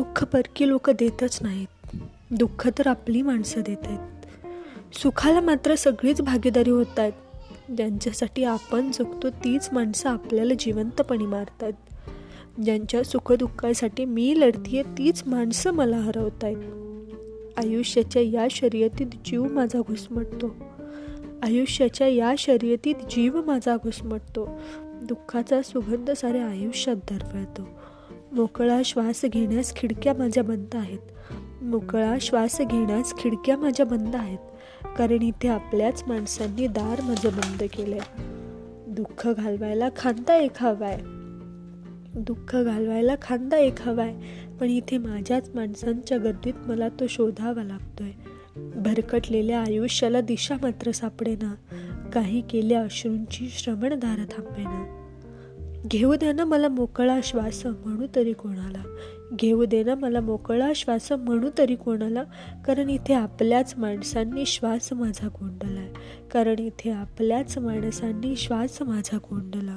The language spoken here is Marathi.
दुःख परकी लोक देतच नाहीत. दुःख तर आपली माणसं देत आहेत सुखाला मात्र सगळीच भागीदारी होत आहेत ज्यांच्यासाठी आपण जगतो तीच माणसं आपल्याला जिवंतपणी मारतात. ज्यांच्या सुखदुःखासाठी मी लढतीये तीच माणसं मला हरवत आहेत आयुष्याच्या या शर्यतीत जीव माझा घुसमटतो. आयुष्याच्या या शर्यतीत जीव माझा घुसमटतो. दुःखाचा सुगंध साऱ्या आयुष्यात दरवळतो. मोकळा श्वास घेण्यास खिडक्या माझ्या बंद आहेत. मोकळा श्वास घेण्यास खिडक्या माझ्या बंद आहेत. कारण इथे आपल्याच माणसांनी दार माझं बंद केलंय. दुःख घालवायला खांदा एक हवाय. दुःख घालवायला खांदा एक हवाय. पण इथे माझ्याच माणसांच्या गर्दीत मला तो शोधावा लागतोय. भरकटलेल्या आयुष्याला दिशा मात्र सापडेना. काही केल्या अश्रूंची श्रवणधार थांबेना. घेऊ दे ना मला मोकळा श्वास म्हणू तरी कोणाला. घेऊ दे ना मला मोकळा श्वास म्हणू तरी कोणाला. कारण इथे आपल्याच माणसांनी श्वास माझा कोंडला कारण इथे आपल्याच माणसांनी श्वास माझा कोंडला.